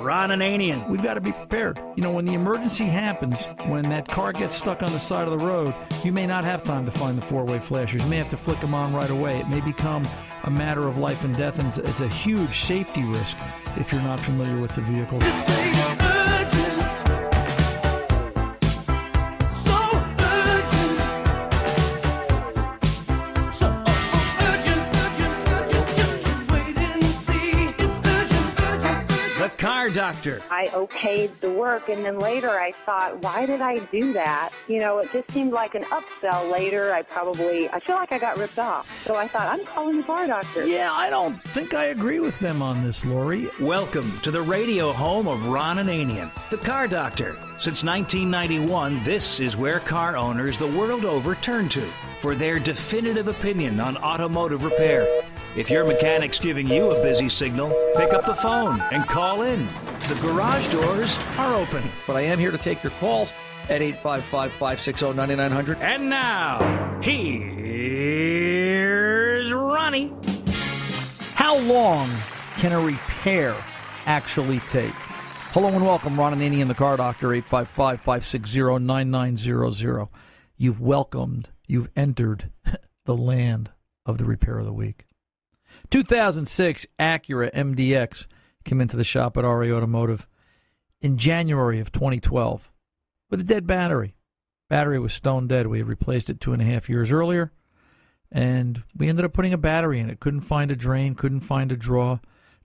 Ron Ananian. We've got to be prepared. You know, when the emergency happens, when that car gets stuck on the side of the road, you may not have time to find the four way flashers. You may have to flick them on right away. It may become a matter of life and death, and it's, it's a huge safety risk if you're not familiar with the vehicle. Doctor. I okayed the work, and then later I thought, why did I do that? You know, it just seemed like an upsell later. I probably, I feel like I got ripped off. So I thought, I'm calling the car doctor. Yeah, I don't think I agree with them on this, Lori. Welcome to the radio home of Ron Ananian, the Car Doctor. Since 1991, this is where car owners the world over turn to for their definitive opinion on automotive repair. If your mechanic's giving you a busy signal, pick up the phone and call in. The garage doors are open. But I am here to take your calls at 855 560 9900. And now, here's Ronnie. How long can a repair actually take? Hello and welcome, Ron Ananian and the Car Doctor, 855 560 9900. You've welcomed, you've entered the land of the repair of the week. 2006 Acura MDX came into the shop at RA Automotive in January of 2012 with a dead battery. Battery was stone dead. We had replaced it two and a half years earlier, and we ended up putting a battery in it. Couldn't find a drain, couldn't find a draw,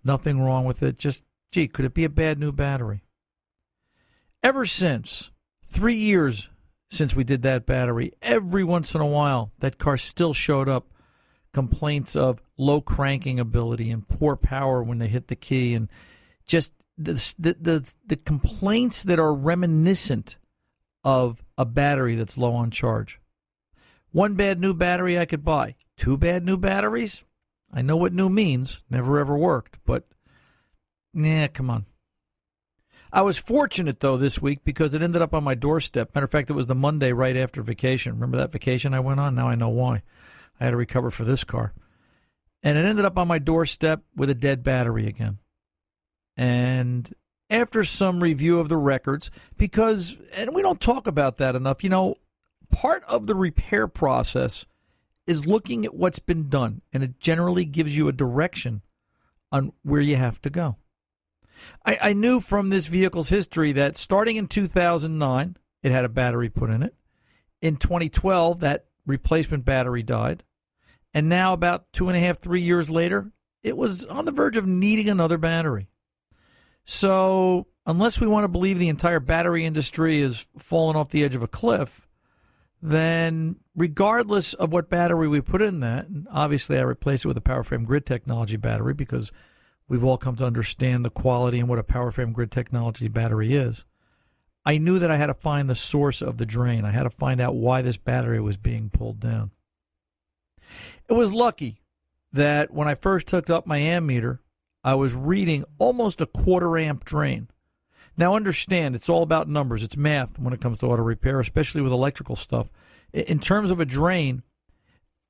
nothing wrong with it. Just, gee, could it be a bad new battery? Ever since, three years since we did that battery, every once in a while, that car still showed up complaints of low cranking ability and poor power when they hit the key and just the, the the the, complaints that are reminiscent of a battery that's low on charge. One bad new battery I could buy. Two bad new batteries? I know what new means. Never ever worked, but yeah, come on. I was fortunate though this week because it ended up on my doorstep. Matter of fact, it was the Monday right after vacation. Remember that vacation I went on? Now I know why. I had to recover for this car. And it ended up on my doorstep with a dead battery again. And after some review of the records, because, and we don't talk about that enough, you know, part of the repair process is looking at what's been done, and it generally gives you a direction on where you have to go. I, I knew from this vehicle's history that starting in 2009, it had a battery put in it. In 2012, that replacement battery died. And now, about two and a half, three years later, it was on the verge of needing another battery. So, unless we want to believe the entire battery industry is falling off the edge of a cliff, then regardless of what battery we put in that, and obviously I replaced it with a PowerFrame grid technology battery because we've all come to understand the quality and what a PowerFrame grid technology battery is. I knew that I had to find the source of the drain. I had to find out why this battery was being pulled down. It was lucky that when I first hooked up my ammeter, I was reading almost a quarter amp drain. Now, understand, it's all about numbers. It's math when it comes to auto repair, especially with electrical stuff. In terms of a drain,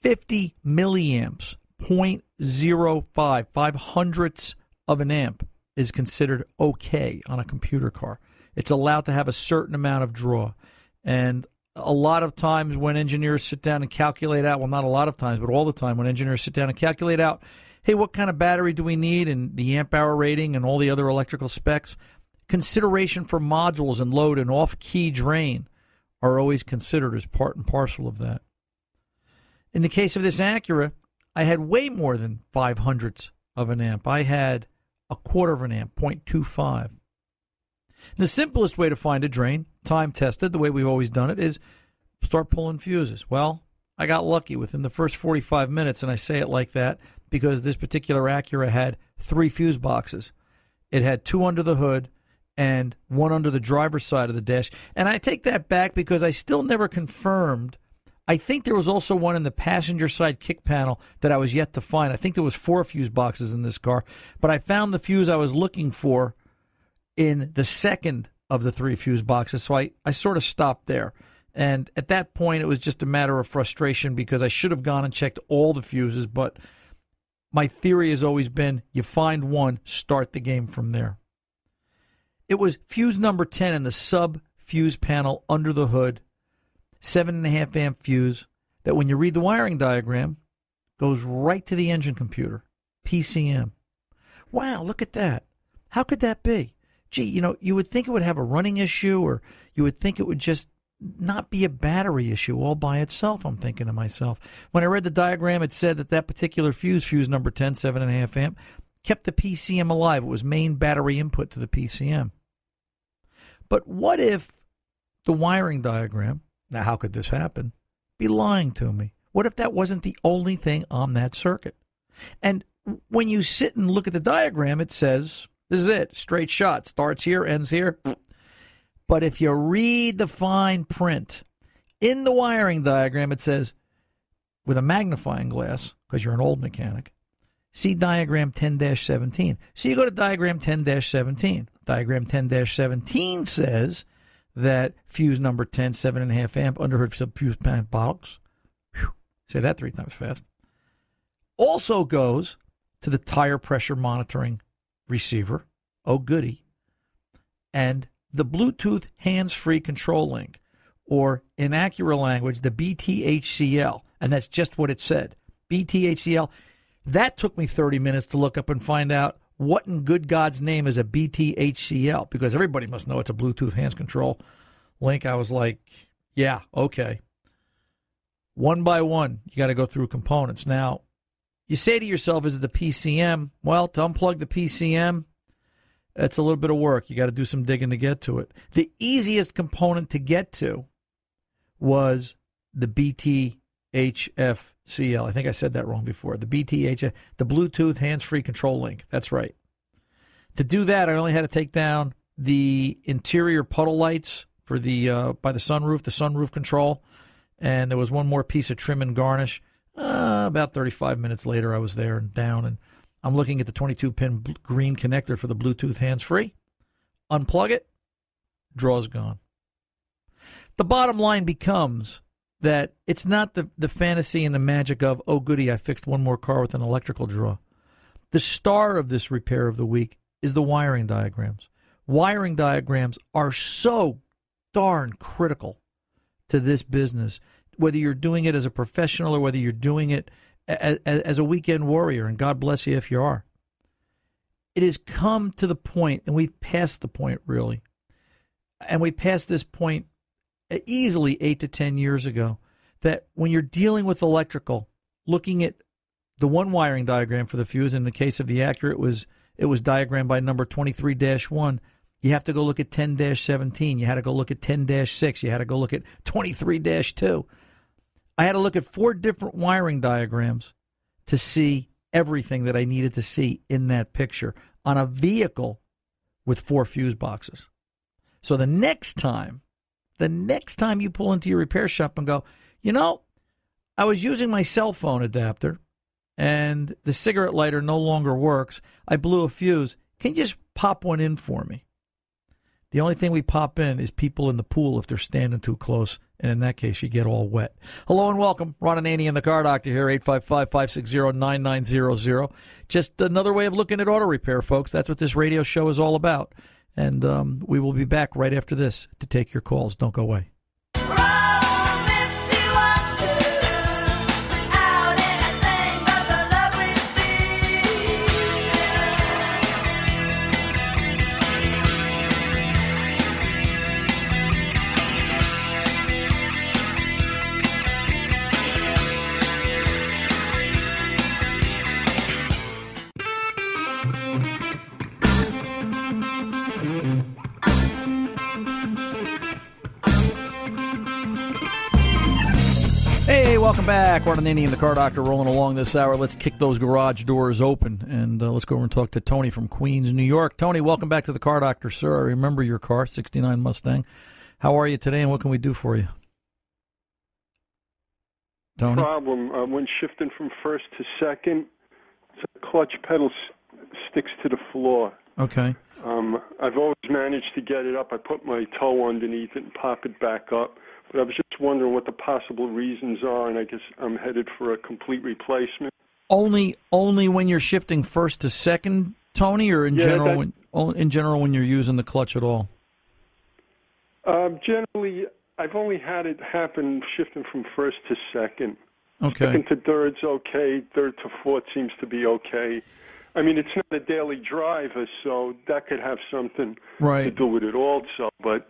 50 milliamps, 0.05, five hundredths of an amp is considered okay on a computer car. It's allowed to have a certain amount of draw. And a lot of times when engineers sit down and calculate out, well, not a lot of times, but all the time when engineers sit down and calculate out, hey, what kind of battery do we need and the amp hour rating and all the other electrical specs, consideration for modules and load and off key drain are always considered as part and parcel of that. In the case of this Acura, I had way more than five hundredths of an amp. I had a quarter of an amp, 0.25. The simplest way to find a drain, time tested, the way we've always done it, is start pulling fuses. Well, I got lucky within the first 45 minutes, and I say it like that because this particular Acura had three fuse boxes. It had two under the hood and one under the driver's side of the dash. And I take that back because I still never confirmed. I think there was also one in the passenger side kick panel that I was yet to find. I think there was four fuse boxes in this car, but I found the fuse I was looking for in the second of the three fuse boxes. So I, I sort of stopped there. And at that point, it was just a matter of frustration because I should have gone and checked all the fuses. But my theory has always been you find one, start the game from there. It was fuse number 10 in the sub fuse panel under the hood, seven and a half amp fuse that when you read the wiring diagram goes right to the engine computer, PCM. Wow, look at that. How could that be? Gee, you know, you would think it would have a running issue or you would think it would just not be a battery issue all by itself, I'm thinking to myself. When I read the diagram, it said that that particular fuse, fuse number 10, 7.5 amp, kept the PCM alive. It was main battery input to the PCM. But what if the wiring diagram, now how could this happen, be lying to me? What if that wasn't the only thing on that circuit? And when you sit and look at the diagram, it says, this is it, straight shot, starts here, ends here. But if you read the fine print in the wiring diagram, it says, with a magnifying glass, because you're an old mechanic, see diagram 10 17. So you go to diagram 10 17. Diagram 10 17 says that fuse number 10, 7.5 amp underhood pan box. Whew, say that three times fast. Also goes to the tire pressure monitoring receiver. Oh, goody. And the Bluetooth hands free control link, or in accurate language, the BTHCL. And that's just what it said BTHCL. That took me 30 minutes to look up and find out what in good God's name is a BTHCL because everybody must know it's a Bluetooth hands control link. I was like, yeah, okay. One by one, you got to go through components. Now, you say to yourself, is it the PCM? Well, to unplug the PCM, it's a little bit of work. You got to do some digging to get to it. The easiest component to get to was the BTHFCL. I think I said that wrong before. The BTH, the Bluetooth hands-free control link. That's right. To do that, I only had to take down the interior puddle lights for the uh, by the sunroof, the sunroof control, and there was one more piece of trim and garnish. Uh, about 35 minutes later, I was there and down, and I'm looking at the 22 pin green connector for the Bluetooth hands free. Unplug it, draw's gone. The bottom line becomes that it's not the, the fantasy and the magic of, oh, goody, I fixed one more car with an electrical draw. The star of this repair of the week is the wiring diagrams. Wiring diagrams are so darn critical to this business, whether you're doing it as a professional or whether you're doing it as, as a weekend warrior, and God bless you if you are. It has come to the point, and we've passed the point really, and we passed this point Uh, easily eight to 10 years ago, that when you're dealing with electrical, looking at the one wiring diagram for the fuse, in the case of the Acura, it was, it was diagrammed by number 23 1 you have to go look at 10 17. You had to go look at 10 6. You had to go look at 23 2. I had to look at four different wiring diagrams to see everything that I needed to see in that picture on a vehicle with four fuse boxes. So the next time, the next time you pull into your repair shop and go, you know, I was using my cell phone adapter and the cigarette lighter no longer works. I blew a fuse. Can you just pop one in for me? The only thing we pop in is people in the pool if they're standing too close. And in that case, you get all wet. Hello and welcome. Ron Ananian and the Car Doctor here, 855 560 9900. Just another way of looking at auto repair, folks. That's what this radio show is all about. And um, we will be back right after this to take your calls. Don't go away. Welcome back. Ron Ananian, the car doctor, rolling along this hour. Let's kick those garage doors open and uh, let's go over and talk to Tony from Queens, New York. Tony, welcome back to the car doctor, sir. I remember your car, 69 Mustang. How are you today and what can we do for you? Tony? Problem. Uh, when shifting from first to second, the clutch pedal s- sticks to the floor. Okay. Um, I've always managed to get it up. I put my toe underneath it and pop it back up but I was just wondering what the possible reasons are, and I guess I'm headed for a complete replacement. Only, only when you're shifting first to second, Tony, or in yeah, general? That, when, in general when you're using the clutch at all? Um, generally, I've only had it happen shifting from first to second. Okay. Second to third's okay. Third to fourth seems to be okay. I mean, it's not a daily driver, so that could have something right. to do with it also. But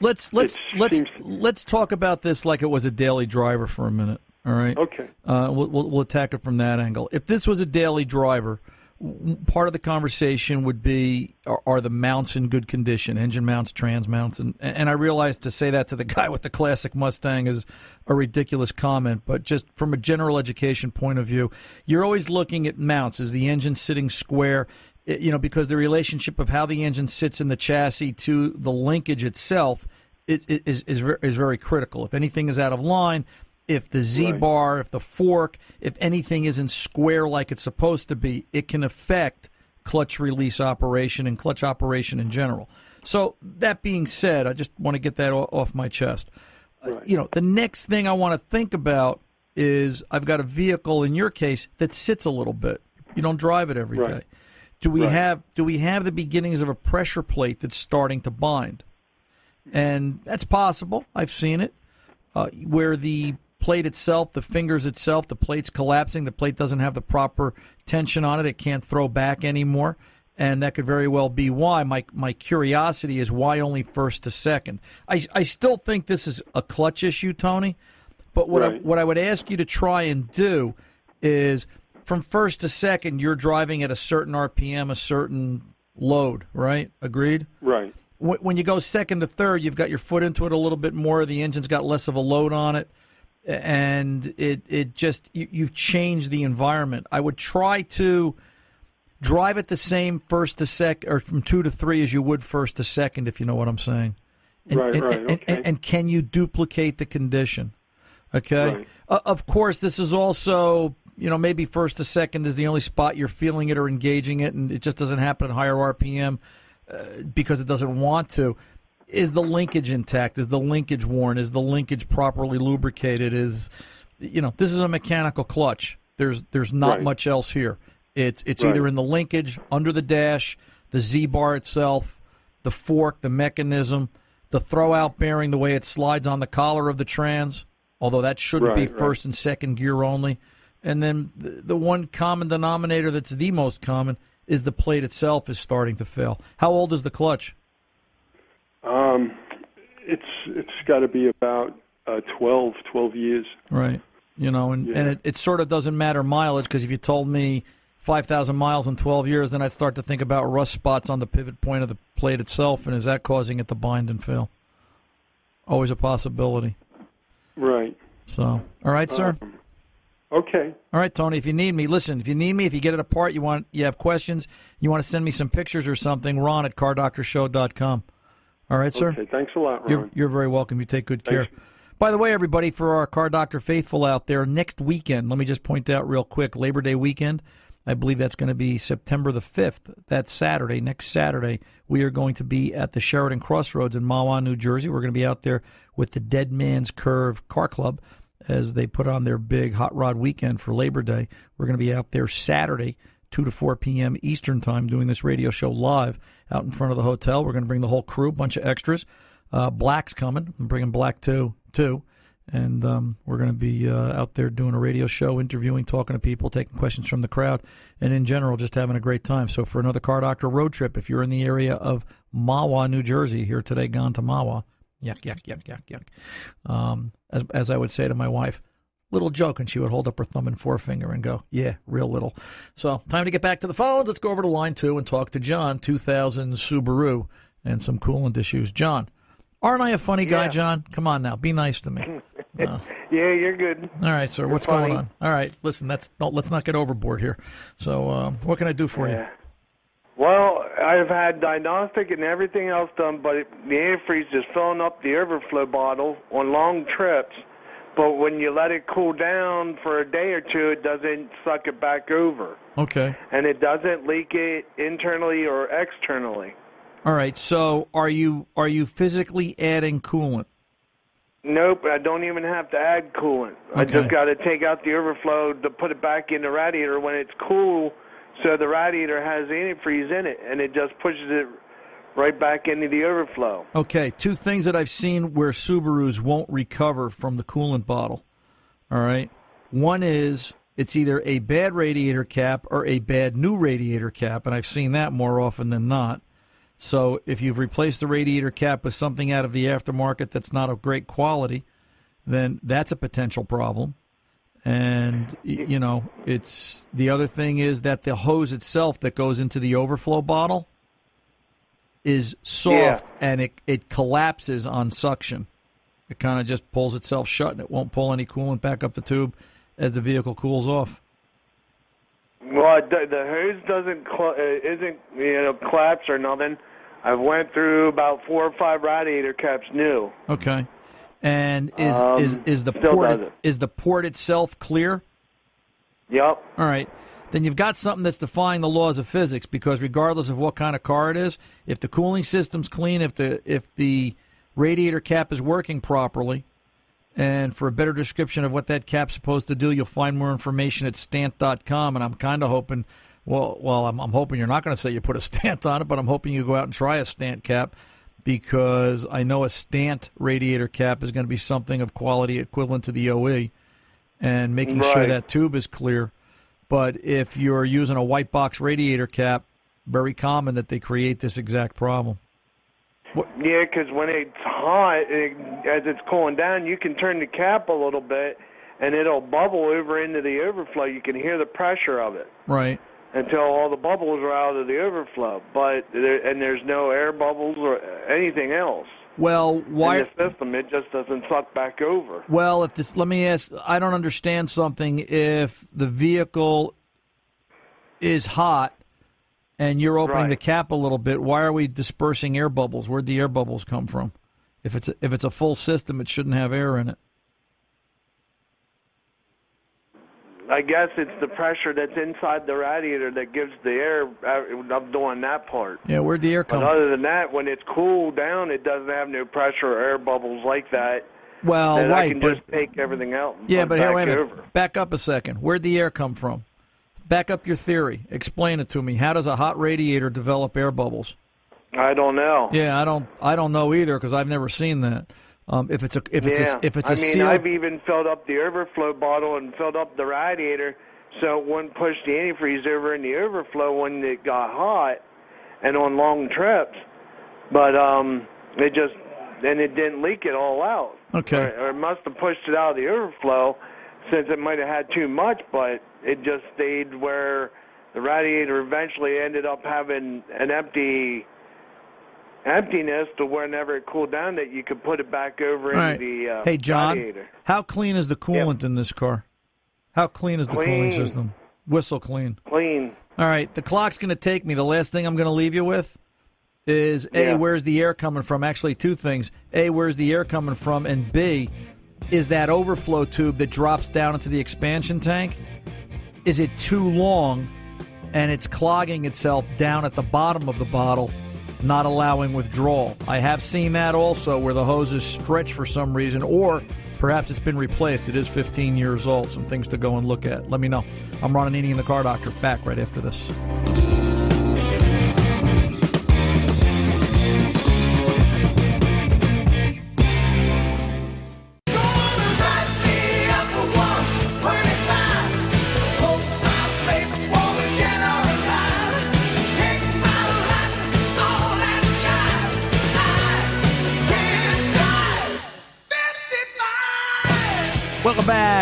let's let's let's let's talk about this like it was a daily driver for a minute. All right. Okay. Uh, we'll, we'll, we'll attack it from that angle. If this was a daily driver, part of the conversation would be are, are, the mounts in good condition engine mounts trans mounts and and I realize to say that to the guy with the classic Mustang is a ridiculous comment but just from a general education point of view you're always looking at mounts is the engine sitting square you know because the relationship of how the engine sits in the chassis to the linkage itself is is is, is very critical if anything is out of line if the Z bar, if the fork, if anything isn't square like it's supposed to be, it can affect clutch release operation and clutch operation in general. So that being said, I just want to get that off my chest. Uh, right. You know, the next thing I want to think about is I've got a vehicle in your case that sits a little bit. You don't drive it every right. day. Do we have do we have the beginnings of a pressure plate that's starting to bind? And that's possible. I've seen it. Uh, where the plate itself, the fingers itself, the plate's collapsing. The plate doesn't have the proper tension on it. It can't throw back anymore. And that could very well be why. My, my curiosity is why only first to second. I, I still think this is a clutch issue, Tony. But what, right. I, what I would ask you to try and do is from first to second, you're driving at a certain RPM, a certain load, right? Agreed? Right. When you go second to third, you've got your foot into it a little bit more. The engine's got less of a load on it and it it just you, you've changed the environment. I would try to drive it the same first to sec or from two to three as you would first to second, if you know what I'm saying. And, right, and, right. And, okay. and, and, can you duplicate the condition? Okay. Right. Uh, of course, this is also you know maybe first to second is the only spot you're feeling it or engaging it, and it just doesn't happen at higher RPM uh, because it doesn't want to is the linkage intact? Is the linkage worn? Is the linkage properly lubricated? Is you know this is a mechanical clutch. There's there's not right. much else here. It's it's right. either in the linkage, under the dash, the Z bar itself, the fork, the mechanism, the throw out bearing, the way it slides on the collar of the trans. Although that shouldn't right, be first and second gear only. And then the, the one common denominator that's the most common is the plate itself is starting to fail. How old is the clutch? Um, it's it's got to be about uh, 12, 12 years. Right. You know, and, yeah. and it, it sort of doesn't matter mileage because if you told me 5,000 miles in 12 years, then I'd start to think about rust spots on the pivot point of the plate itself, and is that causing it to bind and fail? Always a possibility. Right. So, all right, sir. Um, okay. All right, Tony. If you need me, listen. If you need me, if you get it apart, you want you have questions, you want to send me some pictures or something. Ron at cardoctorshow.com. All right, sir. Okay, thanks a lot, Ron. You're, you're very welcome. You take good care. Thanks. By the way, everybody, for our Car Doctor faithful out there, next weekend, let me just point out real quick Labor Day weekend. I believe that's going to be September the 5th. That's Saturday. Next Saturday, we are going to be at the Sheraton Crossroads in Mahwah, New Jersey. We're going to be out there with the Dead Man's Curve Car Club as they put on their big hot rod weekend for Labor Day. We're going to be out there Saturday 2 to 4 p.m. Eastern Time, doing this radio show live out in front of the hotel. We're going to bring the whole crew, bunch of extras. Uh, Black's coming. I'm bringing Black too, too. And um, we're going to be uh, out there doing a radio show, interviewing, talking to people, taking questions from the crowd, and in general, just having a great time. So, for another Car Doctor road trip, if you're in the area of Mahwah, New Jersey, here today, gone to Mahwah, yuck, yuck, yuck, yuck, yuck. Um, as, as I would say to my wife, little joke, and she would hold up her thumb and forefinger and go, "Yeah, real little." So, time to get back to the phones. Let's go over to line two and talk to John, 2000 Subaru, and some coolant issues. John, aren't I a funny guy, yeah. John? Come on now, be nice to me. Uh, yeah, you're good. All right, sir. You're what's funny. going on? All right, listen. That's let's not get overboard here. So, uh, what can I do for Yeah. Well, I've had diagnostic and everything else done, but it, the antifreeze is filling up the overflow bottle on long trips. But when you let it cool down for a day or two, it doesn't suck it back over. Okay. and it doesn't leak it internally or externally. All right. So, are you are you physically adding coolant? Nope, I don't even have to add coolant. I just got to take out the overflow to put it back in the radiator when it's cool, So the radiator has antifreeze in it, and it just pushes it right back into the overflow. Okay, two things that I've seen where Subarus won't recover from the coolant bottle. All right. One is it's either a bad radiator cap or a bad new radiator cap, and I've seen that more often than not. So if you've replaced the radiator cap with something out of the aftermarket that's not of great quality, then that's a potential problem. And you know, it's the other thing is that the hose itself that goes into the overflow bottle is soft Yeah. and it it collapses on suction. It kind of just pulls itself shut and it won't pull any coolant back up the tube as the vehicle cools off. Well, the, the hose doesn't cl- uh, isn't you know collapse or nothing. I've went through about four or five radiator caps new. Okay. And is Um, is is the port doesn't. is the port itself clear? Yep. All right. Then you've got something that's defying the laws of physics because regardless of what kind of car it is, if the cooling system's clean, if the if the radiator cap is working properly, and for a better description of what that cap's supposed to do, you'll find more information at stant.com. And I'm kind of hoping, well, well, I'm, I'm hoping you're not going to say you put a stant on it, but I'm hoping you go out and try a stant cap because I know a stant radiator cap is going to be something of quality equivalent to the OE, and making sure that tube is clear. But if you're using a white box radiator cap, very common that they create this exact problem. Yeah, because when it's hot, it, as it's cooling down, you can turn the cap a little bit, and it'll bubble over into the overflow. You can hear the pressure of it Right. Until all the bubbles are out of the overflow. But there, and there's no air bubbles or anything else Well, why? in the system. It just doesn't suck back over. Well, if this, let me ask. I don't understand something. If the vehicle is hot and you're opening Right. the cap a little bit, why are we dispersing air bubbles? Where'd the air bubbles come from? If it's a, if it's a full system, it shouldn't have air in it. I guess it's the pressure that's inside the radiator that gives the air. uh, I'm doing that part. Yeah, where'd the air But come from? other than that, when it's cooled down, it doesn't have no pressure or air bubbles like that. Well, and I can but just take everything out. And yeah, but here, back wait a minute. Back up a second. Where'd the air come from? Back up your theory. Explain it to me. How does a hot radiator develop air bubbles? I don't know. Yeah, I don't. I don't know either because I've never seen that. Um, if it's a if it's yeah. a, if it's I a mean, sealed I've even filled up the overflow bottle and filled up the radiator so it wouldn't push the antifreeze over in the overflow when it got hot and on long trips. But um, it just and it didn't leak it all out. Okay. Or, or it must have pushed it out of the overflow since it might have had too much, but it just stayed where the radiator eventually ended up having an empty emptiness to whenever it cooled down that you could put it back over All into right. the uh, hey, John, radiator. how clean is the coolant in this car? How clean is the cooling system? Whistle clean. Clean. All right, the clock's going to take me. The last thing I'm going to leave you with is A, Yeah. where's the air coming from? Actually, two things. A, where's the air coming from? And B, is that overflow tube that drops down into the expansion tank, is it too long and it's clogging itself down at the bottom of the bottle, not allowing withdrawal? I have seen that also where the hoses stretch for some reason, or perhaps it's been replaced. It is 15 years old. Some things to go and look at. Let me know. I'm Ron Ananian in the Car Doctor. Back right after this.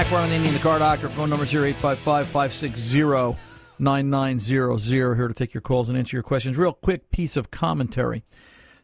Back. Ron Ananian, the car doctor. Phone number is here 855 560 9900. Here to take your calls and answer your questions. Real quick piece of commentary.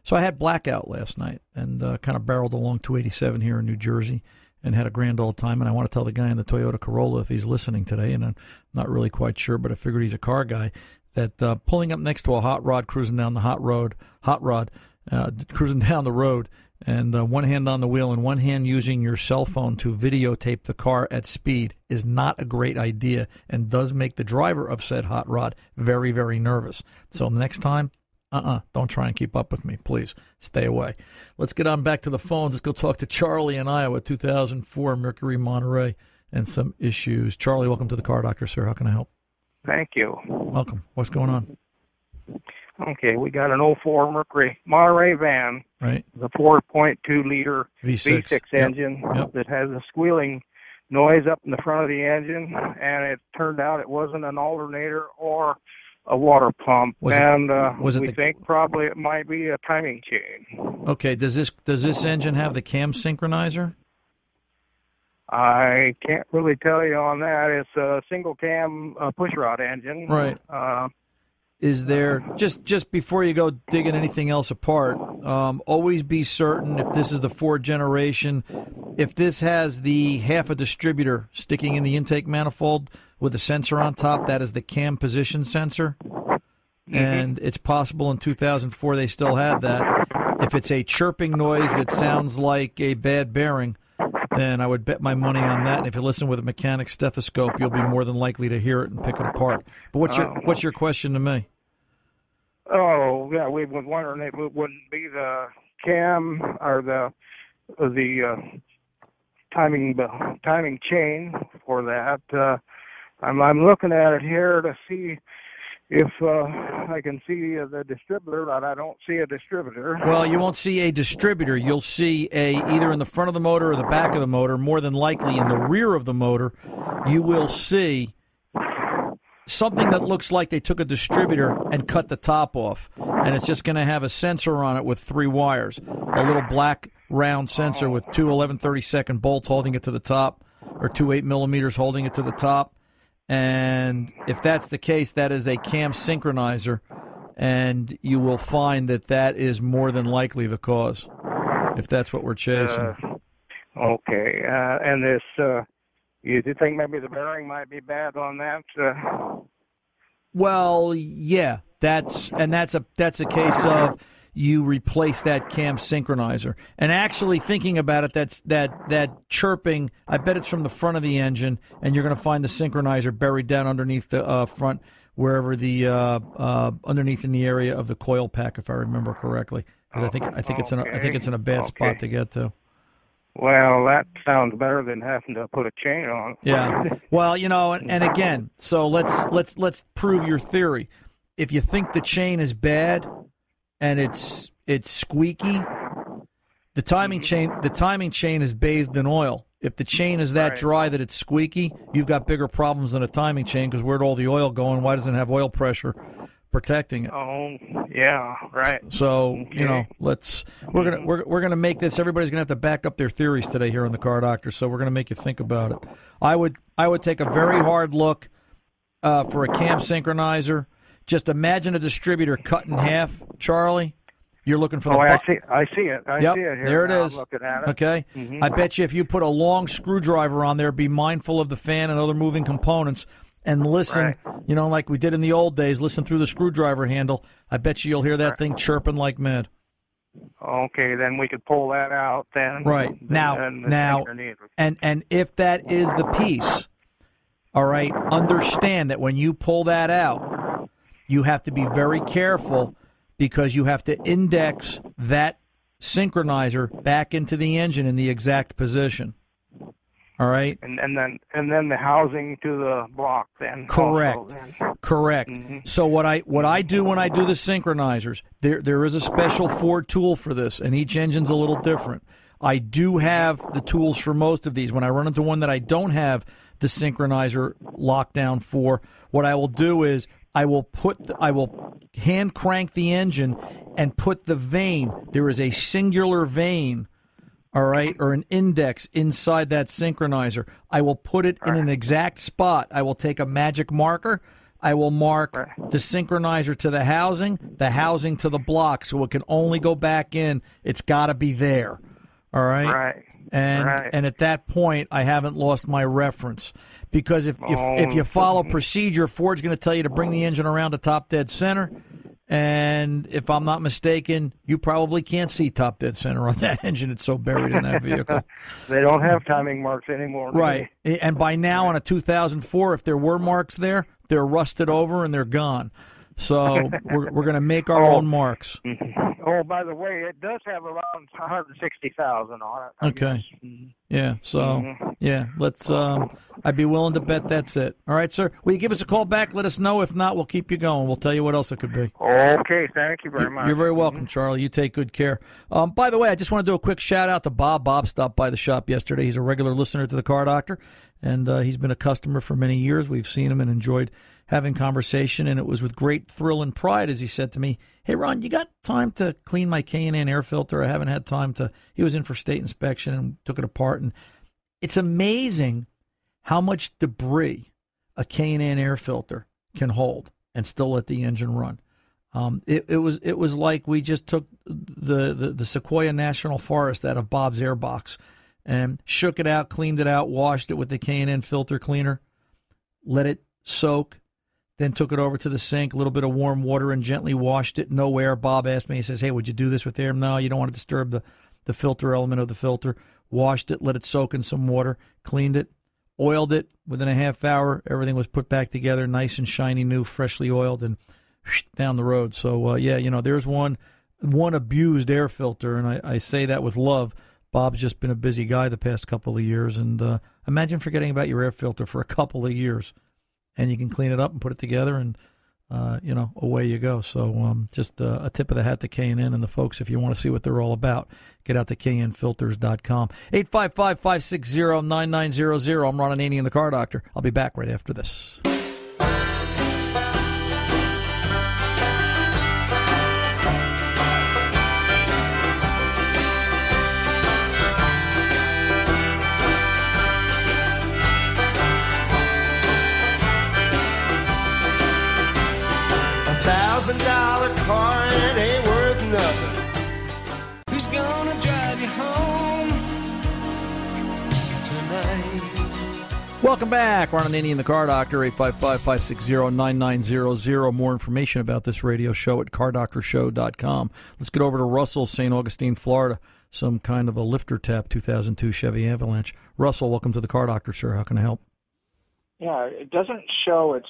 So I had blackout last night and uh, kind of barreled along 287 here in New Jersey and had a grand old time. And I want to tell the guy in the Toyota Corolla if he's listening today, and I'm not really quite sure, but I figured he's a car guy, that uh, pulling up next to a hot rod, cruising down the hot road, hot rod, uh, cruising down the road, and uh, one hand on the wheel and one hand using your cell phone to videotape the car at speed is not a great idea and does make the driver of said hot rod very, very nervous. So next time, uh-uh, don't try and keep up with me, please. Stay away. Let's get on back to the phones. Let's go talk to Charlie in Iowa, 2004 Mercury Monterey, and some issues. Charlie, welcome to the Car Doctor, sir. How can I help? Thank you. Welcome. What's going on? Okay, we got an 04 Mercury Monterey van, Right. the 4.2 liter V6. V6 engine Yep. that has a squealing noise up in the front of the engine, and it turned out it wasn't an alternator or a water pump, Was it- and uh, it we the- think probably it might be a timing chain. Okay. Does this does this engine have the cam synchronizer? I can't really tell you on that. It's a single cam uh, pushrod engine. Right. Uh, Is there just just before you go digging anything else apart? Um, always be certain if this is the Ford generation, if this has the half a distributor sticking in the intake manifold with a sensor on top, that is the cam position sensor. And it's possible in 2004 they still had that. If it's a chirping noise that sounds like a bad bearing, then I would bet my money on that. And if you listen with a mechanic stethoscope, you'll be more than likely to hear it and pick it apart. But what's your Oh. what's your question to me? Oh, yeah, we were wondering if it wouldn't be the cam or the the uh, timing timing chain for that. Uh, I'm I'm looking at it here to see if uh, I can see the distributor, but I don't see a distributor. Well, you won't see a distributor. You'll see a either in the front of the motor or the back of the motor. More than likely, in the rear of the motor, you will see something that looks like they took a distributor and cut the top off, and it's just going to have a sensor on it with three wires, a little black round sensor with two 11 second bolts holding it to the top, or two eight millimeters holding it to the top. And if that's the case, that is a cam synchronizer, and you will find that that is more than likely the cause, if that's what we're chasing. Uh, okay, uh, and this. Uh, you do think maybe the bearing might be bad on that? Uh, Well, yeah, that's and that's a that's a case of you replace that cam synchronizer. And actually thinking about it, that's that that chirping. I bet it's from the front of the engine, and you're going to find the synchronizer buried down underneath the uh, front, wherever the uh, uh, underneath in the area of the coil pack, if I remember correctly. Because I think I think it's in a, I think it's in a bad spot to get to. Well, that sounds better than having to put a chain on. Yeah. Well, you know, and, and again, so let's let's let's prove your theory. If you think the chain is bad and it's it's squeaky, the timing chain the timing chain is bathed in oil. If the chain is that Right. dry that it's squeaky, you've got bigger problems than a timing chain because where'd all the oil going? Why doesn't it have oil pressure protecting it? Oh, yeah, right. So you know, let's we're gonna we're, we're gonna make this. Everybody's gonna have to back up their theories today here on the Car Doctor. So we're gonna make you think about it. I would I would take a very hard look uh, for a cam synchronizer. Just imagine a distributor cut in half, Charlie. You're looking for the. Oh, I see. I see it. I Yep, see it here. there it is. I'm looking at it. Okay, Mhm. I bet you if you put a long screwdriver on there, be mindful of the fan and other moving components, and listen. Right. You know, like we did in the old days, listen through the screwdriver handle. I bet you you'll hear that thing chirping like mad. Okay, then we could pull that out then. Right Then- now, then now, and and if that is the piece, all right, understand that when you pull that out, you have to be very careful because you have to index that synchronizer back into the engine in the exact position. All right. and and then and then the housing to the block then. Correct. then. Correct. Mm-hmm. So what I what I do when I do the synchronizers, there there is a special Ford tool for this, and each engine's a little different. I do have the tools for most of these. When I run into one that I don't have the synchronizer lockdown for, what I will do is I will put the, I will hand crank the engine and put the vane. There is a singular vane all right, or an index inside that synchronizer. I will put it in an exact spot. I will take a magic marker. I will mark the synchronizer to the housing, the housing to the block, so it can only go back in. It's got to be there. All right. Right. And Right. and at that point, I haven't lost my reference because if if, Oh. if you oh, follow procedure, Ford's going to tell you to bring the engine around to top dead center. And if I'm not mistaken, you probably can't see top dead center on that engine. It's so buried in that vehicle. They don't have timing marks anymore. right. And by now on a 2004, if there were marks there, they're rusted over and they're gone. So we're we're going to make our Oh. own marks. Oh, by the way, it does have around 160,000 on it. I Okay. guess. Yeah. So Mhm. yeah, let's. Um, I'd be willing to bet that's it. All right, sir. Will you give us a call back? Let us know. If not, we'll keep you going. We'll tell you what else it could be. Okay, thank you very much. You're very welcome, Charlie. You take good care. Um, by the way, I just want to do a quick shout out to Bob. Bob stopped by the shop yesterday. He's a regular listener to the Car Doctor, and uh, he's been a customer for many years. We've seen him and enjoyed having conversation, and it was with great thrill and pride as he said to me, "Hey, Ron, you got time to clean my K and N air filter? I haven't had time to." He was in for state inspection and took it apart, and it's amazing how much debris a K&N air filter can hold and still let the engine run. Um, it, it was it was like we just took the, the, the Sequoia National Forest out of Bob's airbox and shook it out, cleaned it out, washed it with the K and N filter cleaner, let it soak, then took it over to the sink, a little bit of warm water, and gently washed it. No air. Bob asked me, he says, "Hey, would you do this with air?" No, you don't want to disturb the the filter element of the filter. Washed it, let it soak in some water, cleaned it, oiled it. Within a half hour, everything was put back together, nice and shiny, new, freshly oiled, and down the road. So uh, yeah, you know, there's one one abused air filter, and I, I say that with love. Bob's just been a busy guy the past couple of years, and uh, imagine forgetting about your air filter for a couple of years, and you can clean it up and put it together, and uh, you know, away you go. So um, just uh, a tip of the hat to K and N and the folks. If you want to see what they're all about, get out to knfilters.com. 855-560-9900. I'm Ron Ananian, the Car Doctor. I'll be back right after this. Car and it ain't worth nothing. Who's gonna drive you home tonight? Welcome back. Ron Ananian, the Car Doctor, 855-560-9900. More information about this radio show at cardoctorshow.com. Let's get over to Russell, St. Augustine, Florida. Some kind of a lifter tap 2002 Chevy Avalanche. Russell, welcome to the Car Doctor, sir. How can I help? Yeah, it doesn't show its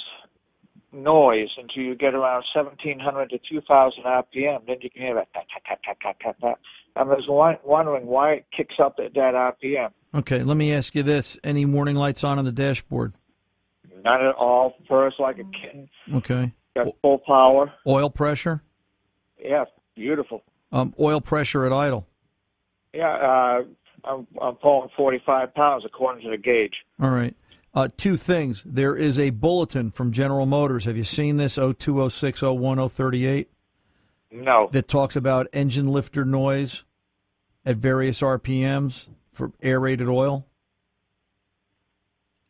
noise until you get around 1700 to 2000 RPM. Then you can hear that tap, tap, tap, tap, tap, tap, tap. I was won- wondering why it kicks up at that RPM. Okay, let me ask you this. Any warning lights on on the dashboard? Not at all. Purrs like a kitten. Okay. Got full power. Oil pressure? Yeah, beautiful. Um, oil pressure at idle. Yeah, uh, I'm, I'm pulling 45 pounds according to the gauge. All right. Uh, two things. There is a bulletin from General Motors. Have you seen this? 020601038 No. that talks about engine lifter noise at various RPMs for aerated oil.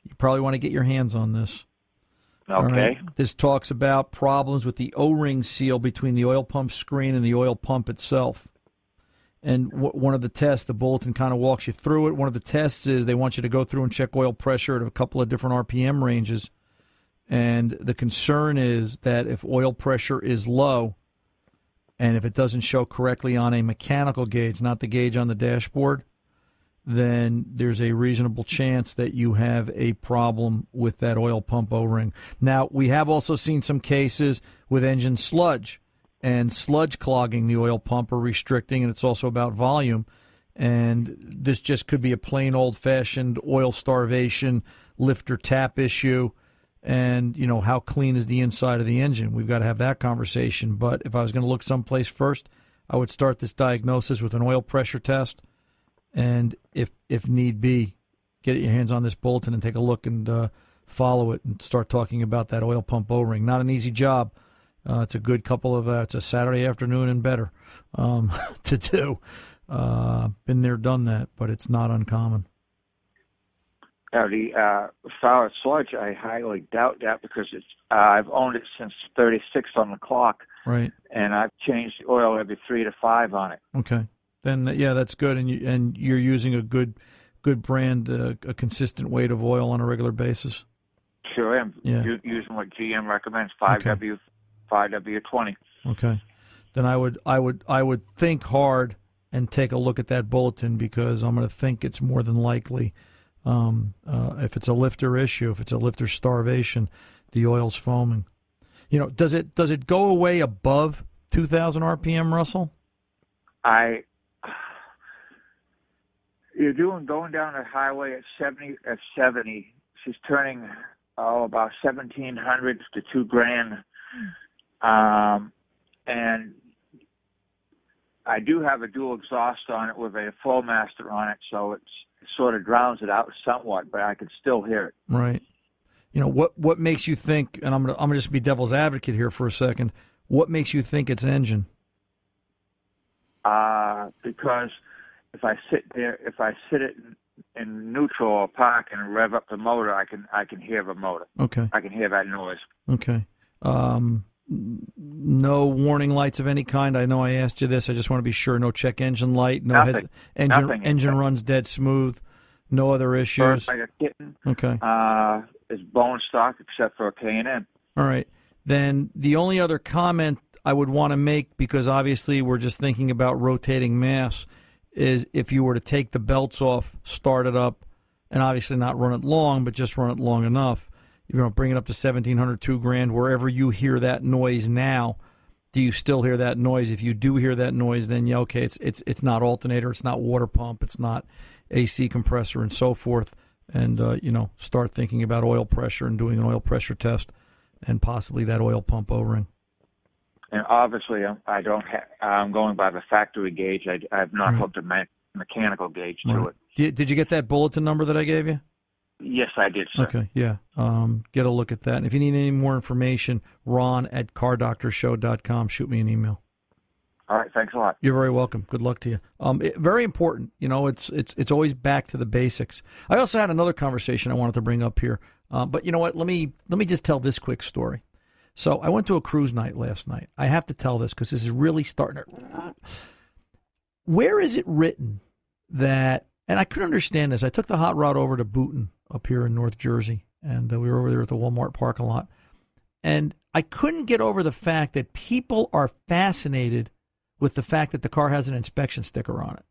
You probably want to get your hands on this. Okay. right. This talks about problems with the O-ring seal between the oil pump screen and the oil pump itself. And w- one of the tests, the bulletin kind of walks you through it. One of the tests is they want you to go through and check oil pressure at a couple of different RPM ranges. And the concern is that if oil pressure is low and if it doesn't show correctly on a mechanical gauge, not the gauge on the dashboard, then there's a reasonable chance that you have a problem with that oil pump O ring. Now, we have also seen some cases with engine sludge and sludge clogging the oil pump or restricting, and it's also about volume. And this just could be a plain old fashioned oil starvation lifter tap issue. And, you know, how clean is the inside of the engine? We've got to have that conversation. But if I was going to look someplace first, I would start this diagnosis with an oil pressure test and if if need be, get your hands on this bulletin and take a look and uh, follow it and start talking about that oil pump O ring. Not an easy job. Uh, it's a good couple of. Uh, it's a Saturday afternoon and better um, to do. Uh, been there, done that, but it's not uncommon. Now, the uh, sour sludge, I highly doubt that because it's uh, I've owned it since 36 on the clock, Right. and I've changed the oil every three to five on it. Okay. Then yeah, that's good, and you and you're using a good good brand, uh, a consistent weight of oil on a regular basis. Sure I am. Yeah. Using what GM recommends, 5W, 5W20. Okay. Then I would I would I would think hard and take a look at that bulletin because I'm going to think it's more than likely um, uh, if it's a lifter issue, if it's a lifter starvation, the oil's foaming. You know, does it does it go away above 2,000 RPM, Russell? I you're doing going down the highway at 70 at 70. She's turning oh about 1700 to two grand, um, and I do have a dual exhaust on it with a Flowmaster on it, so it's, it sort of drowns it out somewhat, but I can still hear it. Right. You know what? What makes you think? And I'm gonna I'm gonna just be devil's advocate here for a second. What makes you think it's engine? Uh, because if I sit there, if I sit it in, in neutral or park and rev up the motor, I can I can hear the motor. Okay. I can hear that noise. Okay. Um, no warning lights of any kind. I know I asked you this. I just want to be sure. No check engine light. No Nothing. engine. Nothing. Engine runs dead smooth. No other issues. Like a kitten. Okay. Uh, it's bone stock except for a K and N. All right. Then the only other comment I would want to make, because obviously we're just thinking about rotating mass, is if you were to take the belts off, start it up, and obviously not run it long, but just run it long enough. You know, bring it up to seventeen hundred, two grand, wherever you hear that noise now. Do you still hear that noise? If you do hear that noise, then yeah, okay, it's it's it's not alternator, it's not water pump, it's not AC compressor, and so forth. And uh, you know, start thinking about oil pressure and doing an oil pressure test, and possibly that oil pump O-ring. And obviously, I'm, I don't. Ha- I'm going by the factory gauge. I, I have not Right. hooked a me- mechanical gauge to Right. it. Did, did you get that bulletin number that I gave you? Yes, I did, sir. Okay, yeah. Um, get a look at that. And if you need any more information, ron at cardoctorshow.com. Shoot me an email. All right. Thanks a lot. You're very welcome. Good luck to you. Um, it- very important. You know, it's it's it's always back to the basics. I also had another conversation I wanted to bring up here, uh, but you know what? Let me let me just tell this quick story. So I went to a cruise night last night. I have to tell this because this is really starting to. Where is it written that? And I couldn't understand this. I took the hot rod over to Boonton up here in North Jersey, and uh, we were over there at the Walmart parking lot, and I couldn't get over the fact that people are fascinated with the fact that the car has an inspection sticker on it.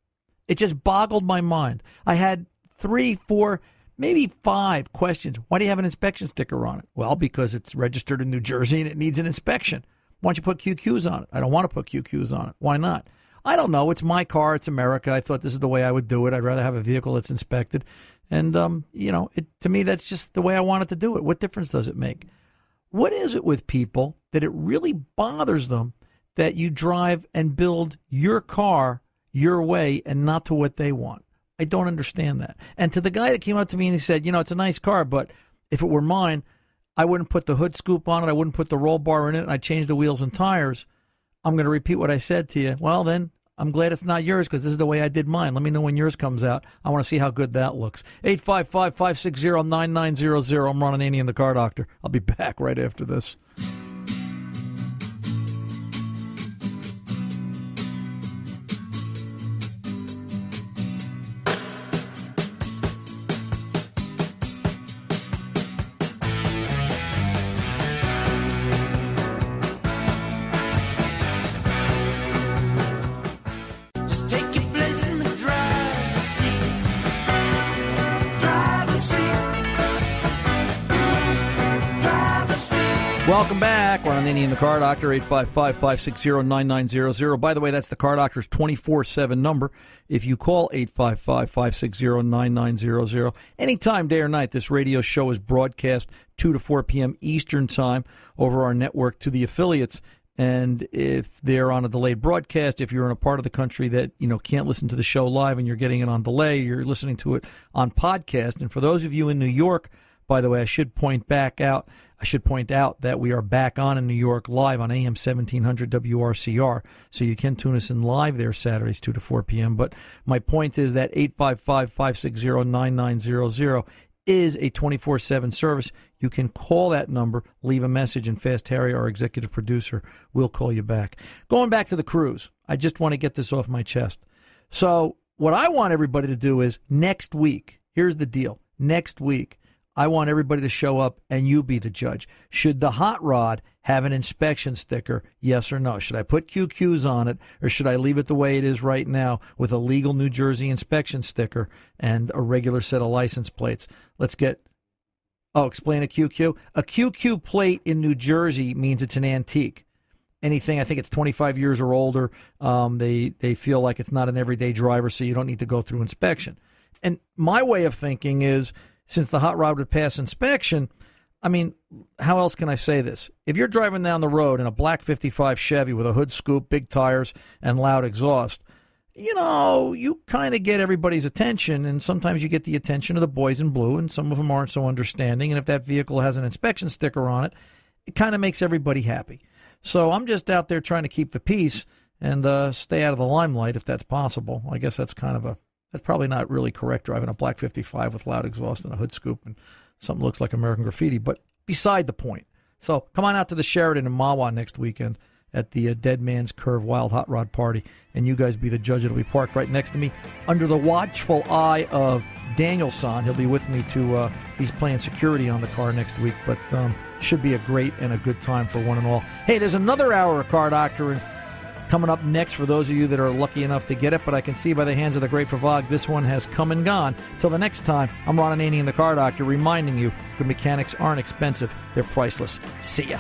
It just boggled my mind. I had three, four, maybe five questions. Why do you have an inspection sticker on it? Well, because it's registered in New Jersey and it needs an inspection. Why don't you put QQs on it? I don't want to put QQs on it. Why not? I don't know. It's my car. It's America. I thought this is the way I would do it. I'd rather have a vehicle that's inspected. And, um, you know, it, to me, that's just the way I wanted to do it. What difference does it make? What is it with people that it really bothers them that you drive and build your car your way and not to what they want? I don't understand that. And to the guy that came up to me and he said, you know, it's a nice car, but if it were mine, I wouldn't put the hood scoop on it. I wouldn't put the roll bar in it. And I'd change the wheels and tires. I'm going to repeat what I said to you. Well, then I'm glad it's not yours because this is the way I did mine. Let me know when yours comes out. I want to see how good that looks. 855 560 9900. I'm Ron Ananian, the car doctor. I'll be back right after this. Car doctor, 855 560 9900. By the way, that's the car doctor's 24 7 number. If you call 855 560 9900, anytime, day or night, this radio show is broadcast 2 to 4 p.m. Eastern Time over our network to the affiliates. And if they're on a delayed broadcast, if you're in a part of the country that you know can't listen to the show live and you're getting it on delay, you're listening to it on podcast. And for those of you in New York, by the way, I should point back out. I should point out that we are back on in New York live on AM 1700 WRCR, so you can tune us in live there Saturdays 2 to 4 p.m. But my point is that 855 560 9900 is a 24 7 service. You can call that number, leave a message, and Fast Harry, our executive producer, will call you back. Going back to the cruise, I just want to get this off my chest. So, what I want everybody to do is next week, here's the deal. Next week, I want everybody to show up and you be the judge. Should the hot rod have an inspection sticker? Yes or no? Should I put QQs on it or should I leave it the way it is right now with a legal New Jersey inspection sticker and a regular set of license plates? Let's get Oh, explain a QQ. A QQ plate in New Jersey means it's an antique. Anything I think it's 25 years or older, um, they they feel like it's not an everyday driver, so you don't need to go through inspection. And my way of thinking is, since the hot rod would pass inspection, I mean, how else can I say this? If you're driving down the road in a black 55 Chevy with a hood scoop, big tires, and loud exhaust, you know, you kind of get everybody's attention, and sometimes you get the attention of the boys in blue, and some of them aren't so understanding. And if that vehicle has an inspection sticker on it, it kind of makes everybody happy. So I'm just out there trying to keep the peace and uh, stay out of the limelight if that's possible. I guess that's kind of a that's probably not really correct driving a black 55 with loud exhaust and a hood scoop and something looks like American graffiti, but beside the point. So come on out to the Sheraton in Mahwah next weekend at the uh, Dead Man's Curve Wild Hot Rod Party, and you guys be the judge. It'll be parked right next to me under the watchful eye of Danielson. He'll be with me to, uh, he's playing security on the car next week, but um, should be a great and a good time for one and all. Hey, there's another hour of Car Doctor and coming up next for those of you that are lucky enough to get it, but I can see by the hands of the great Favog, this one has come and gone. Till the next time, I'm Ron Ananian the Car Doctor reminding you good mechanics aren't expensive, they're priceless. See ya.